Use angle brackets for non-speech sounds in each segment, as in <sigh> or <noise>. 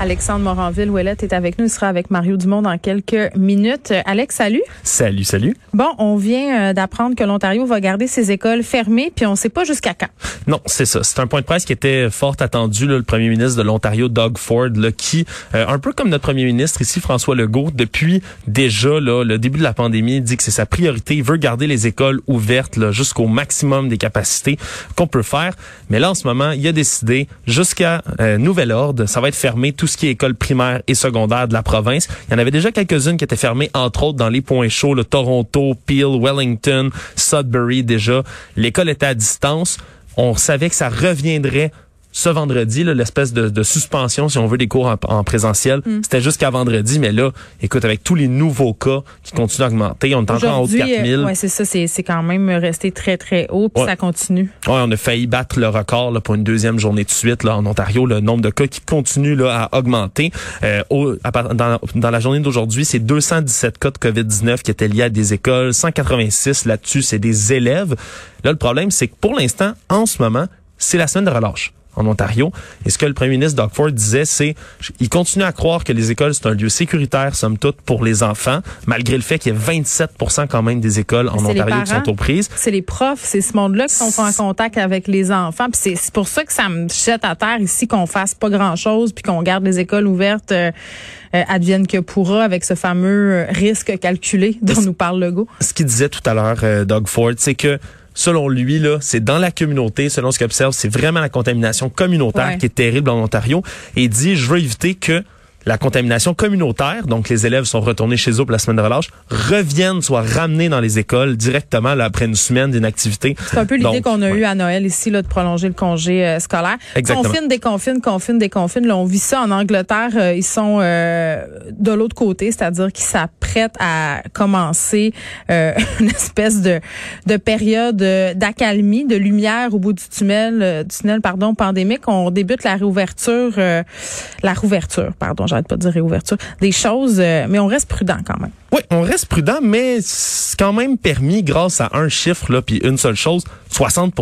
Alexandre Moranville-Ouellette est avec nous. Il sera avec Mario Dumont dans quelques minutes. Alex, salut. Salut, salut. Bon, on vient euh, d'apprendre que l'Ontario va garder ses écoles fermées, puis on ne sait pas jusqu'à quand. Non, c'est ça. C'est un point de presse qui était fort attendu, là, le premier ministre de l'Ontario, Doug Ford, là, qui, euh, un peu comme notre premier ministre ici, François Legault, depuis déjà là, le début de la pandémie, dit que c'est sa priorité. Il veut garder les écoles ouvertes là, jusqu'au maximum des capacités qu'on peut faire. Mais là, en ce moment, il a décidé, jusqu'à euh, nouvel ordre, ça va être fermé tout ce qui est école primaire et secondaire de la province. Il y en avait déjà quelques-unes qui étaient fermées, entre autres dans les points chauds, le Toronto, Peel, Wellington, Sudbury déjà. L'école était à distance. On savait que ça reviendrait ce vendredi, l'espèce de, de suspension, si on veut, des cours en, en présentiel. C'était jusqu'à vendredi, mais là, écoute, avec tous les nouveaux cas qui continuent à augmenter, on est encore en haut de Aujourd'hui, 4000. euh, ouais, c'est ça, c'est quand même resté très, très haut, puis Ouais. ça continue. Ouais, on a failli battre le record là, pour une deuxième journée de suite là, en Ontario. Le nombre de cas qui continue là, à augmenter. Euh, au- à dans la journée d'aujourd'hui, c'est 217 cas de COVID-19 qui étaient liés à des écoles. 186 là-dessus, c'est des élèves. Là, le problème, c'est que pour l'instant, en ce moment, c'est la semaine de relâche en Ontario. Et ce que le premier ministre Doug Ford disait, c'est il continue à croire que les écoles, c'est un lieu sécuritaire, somme toute, pour les enfants, malgré le fait qu'il y ait 27% quand même des écoles en Ontario qui sont aux prises. C'est les profs, c'est ce monde-là qui sont en contact avec les enfants. Puis c'est pour ça que ça me jette à terre ici qu'on fasse pas grand-chose puis qu'on garde les écoles ouvertes euh, euh, advienne que pourra avec ce fameux risque calculé dont nous parle Legault. ce qu'il disait tout à l'heure, euh, Doug Ford, c'est que selon lui, là, c'est dans la communauté, selon ce qu'il observe, c'est vraiment la contamination communautaire Ouais. qui est terrible en Ontario. Et il dit, je veux éviter que la contamination communautaire, donc les élèves sont retournés chez eux pour la semaine de relâche, reviennent, soient ramenés dans les écoles directement là, après une semaine d'inactivité. C'est un peu l'idée qu'on a ouais. eue à Noël ici là, de prolonger le congé euh, scolaire. Exactement. Confine, déconfine, confine, déconfine. Là, on vit ça en Angleterre. euh, ils sont euh, de l'autre côté, c'est-à-dire qu'ils s'apprêtent à commencer euh, <laughs> une espèce de, de période d'accalmie, de lumière au bout du tunnel, du tunnel pardon, pandémique. On débute la réouverture, euh, la réouverture, pardon, j'arrête pas dire réouverture, des choses, euh, mais on reste prudent quand même. Oui, on reste prudent, mais c'est quand même permis grâce à un chiffre, là, puis une seule chose, 60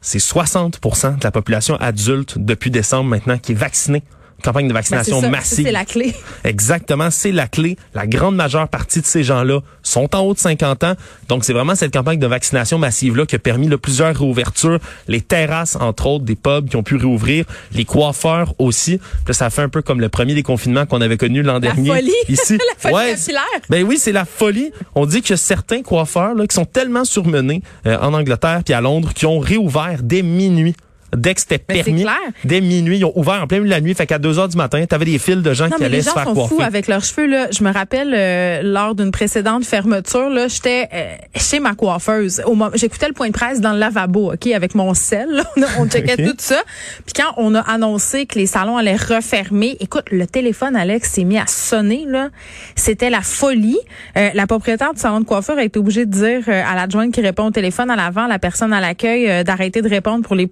c'est 60 de la population adulte depuis décembre maintenant qui est vaccinée. Campagne de Ben, vaccination ça, massive. C'est la clé. Exactement, c'est la clé. La grande majeure partie de ces gens-là sont en haut de 50 ans. Donc, c'est vraiment cette campagne de vaccination massive-là qui a permis là, plusieurs réouvertures. Les terrasses, entre autres, des pubs qui ont pu réouvrir. Les coiffeurs aussi. Puis ça fait un peu comme le premier déconfinement qu'on avait connu l'an dernier. folie. <laughs> Ici. La folie Ouais, capillaire. ben oui, c'est la folie. On dit que certains coiffeurs là, qui sont tellement surmenés euh, en Angleterre puis à Londres qui ont réouvert dès minuit. Dès que c'était c'est permis, dès minuit, ils ont ouvert en plein milieu de la nuit. Fait qu'à 2 heures du matin, t'avais des files de gens Non, qui allaient les se gens faire sont coiffer. fous avec leurs cheveux. Là. Je me rappelle, euh, lors d'une précédente fermeture, là, j'étais euh, chez ma coiffeuse. Au moment- J'écoutais le point de presse dans le lavabo, OK, avec mon sel. là. <laughs> On, checkait tout ça. Puis quand on a annoncé que les salons allaient refermer, écoute, le téléphone, Alex, s'est mis à sonner. là. C'était la folie. Euh, la propriétaire du salon de coiffeur a été obligée de dire euh, à l'adjointe qui répond au téléphone à l'avant, la personne à l'accueil, euh, d'arrêter de répondre pour les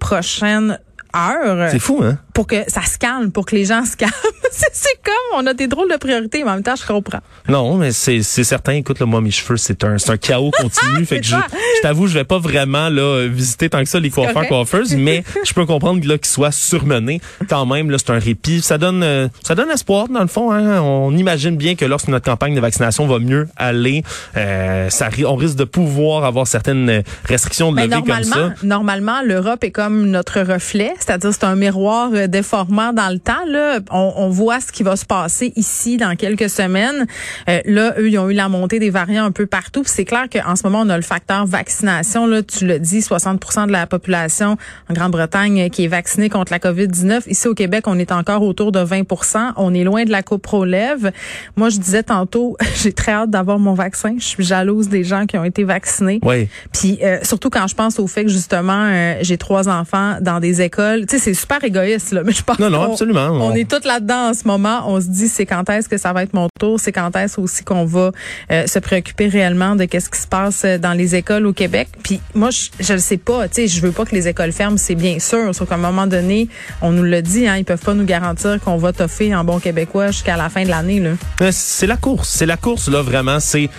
prochaines heures C'est fou, hein? Pour que ça se calme, pour que les gens se calment. <laughs> c'est comme, on a des drôles de priorités, mais en même temps, je comprends. Non, mais c'est certain. Écoute, là, moi, mes cheveux, c'est un, un chaos continu. <laughs> fait que je, je t'avoue, je vais pas vraiment là visiter tant que ça les coiffeurs coiffeuses, <laughs> mais je peux comprendre qu'ils soient surmenés. Quand même, là, c'est un répit. Ça donne euh, ça donne espoir dans le fond. Hein? On imagine bien que lorsque notre campagne de vaccination va mieux aller, euh, ça on risque de pouvoir avoir certaines euh, restrictions de Mais levée comme ça. normalement, normalement, l'Europe est comme notre reflet, c'est-à-dire c'est un miroir euh, déformant dans le temps. Là, on, on voit ce qui va se passer ici dans quelques semaines. Euh, là, eux, ils ont eu la montée des variants un peu partout. C'est clair qu'en ce moment, on a le facteur vaccination. Là, tu le dis, 60% de la population en Grande-Bretagne qui est vaccinée contre la COVID-19. Ici au Québec, on est encore autour de 20% On est loin de la coupe relève. Moi, je disais tantôt, <laughs> j'ai très hâte d'avoir mon vaccin. Je suis jalouse des gens qui ont été vaccinés. Oui. Puis euh, surtout quand je pense au fait que justement, euh, j'ai trois enfants dans des écoles. Tu sais, c'est super égoïste là, mais je pense. Non, non, absolument. On, est toutes là-dedans en ce moment. On se dit, c'est quand est-ce que ça va être mon tour? C'est quand est-ce aussi qu'on va euh, se préoccuper réellement de qu'est-ce qui se passe dans les écoles au Québec? Puis moi, je, je le sais pas. Tu sais, je veux pas que les écoles ferment, c'est bien sûr. Sauf qu'à un moment donné, on nous le dit, hein, ils peuvent pas nous garantir qu'on va toffer en bon québécois jusqu'à la fin de l'année. Là. C'est la course. C'est la course, là, vraiment. C'est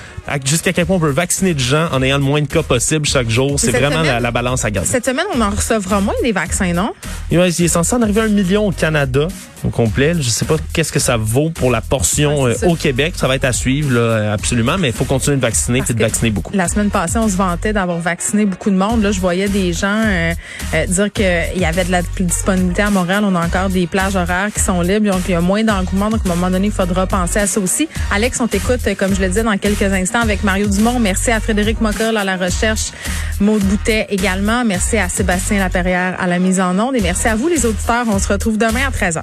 jusqu'à quel point on peut vacciner de gens en ayant le moins de cas possible chaque jour. C'est vraiment la, balance à garder. Cette semaine, on en recevra moins des vaccins, non? Il est censé en arriver un million au Canada au complet. Je sais pas qu'est-ce que ça vaut pour la portion euh, au Québec. Ça va être à suivre, là, absolument, mais il faut continuer de vacciner et de vacciner beaucoup. La semaine passée, on se vantait d'avoir vacciné beaucoup de monde. Là, je voyais des gens euh, euh, dire qu'il y avait de la disponibilité à Montréal. On a encore des plages horaires qui sont libres. Donc, il y a moins d'engouement. Donc, à un moment donné, il faudra penser à ça aussi. Alex, on t'écoute, comme je le disais, dans quelques instants avec Mario Dumont. Merci à Frédéric Mockel à la recherche, Maude Boutet également. Merci à Sébastien Laperrière à la mise en onde. Et merci à vous, les auditeurs. On se retrouve demain à 13h.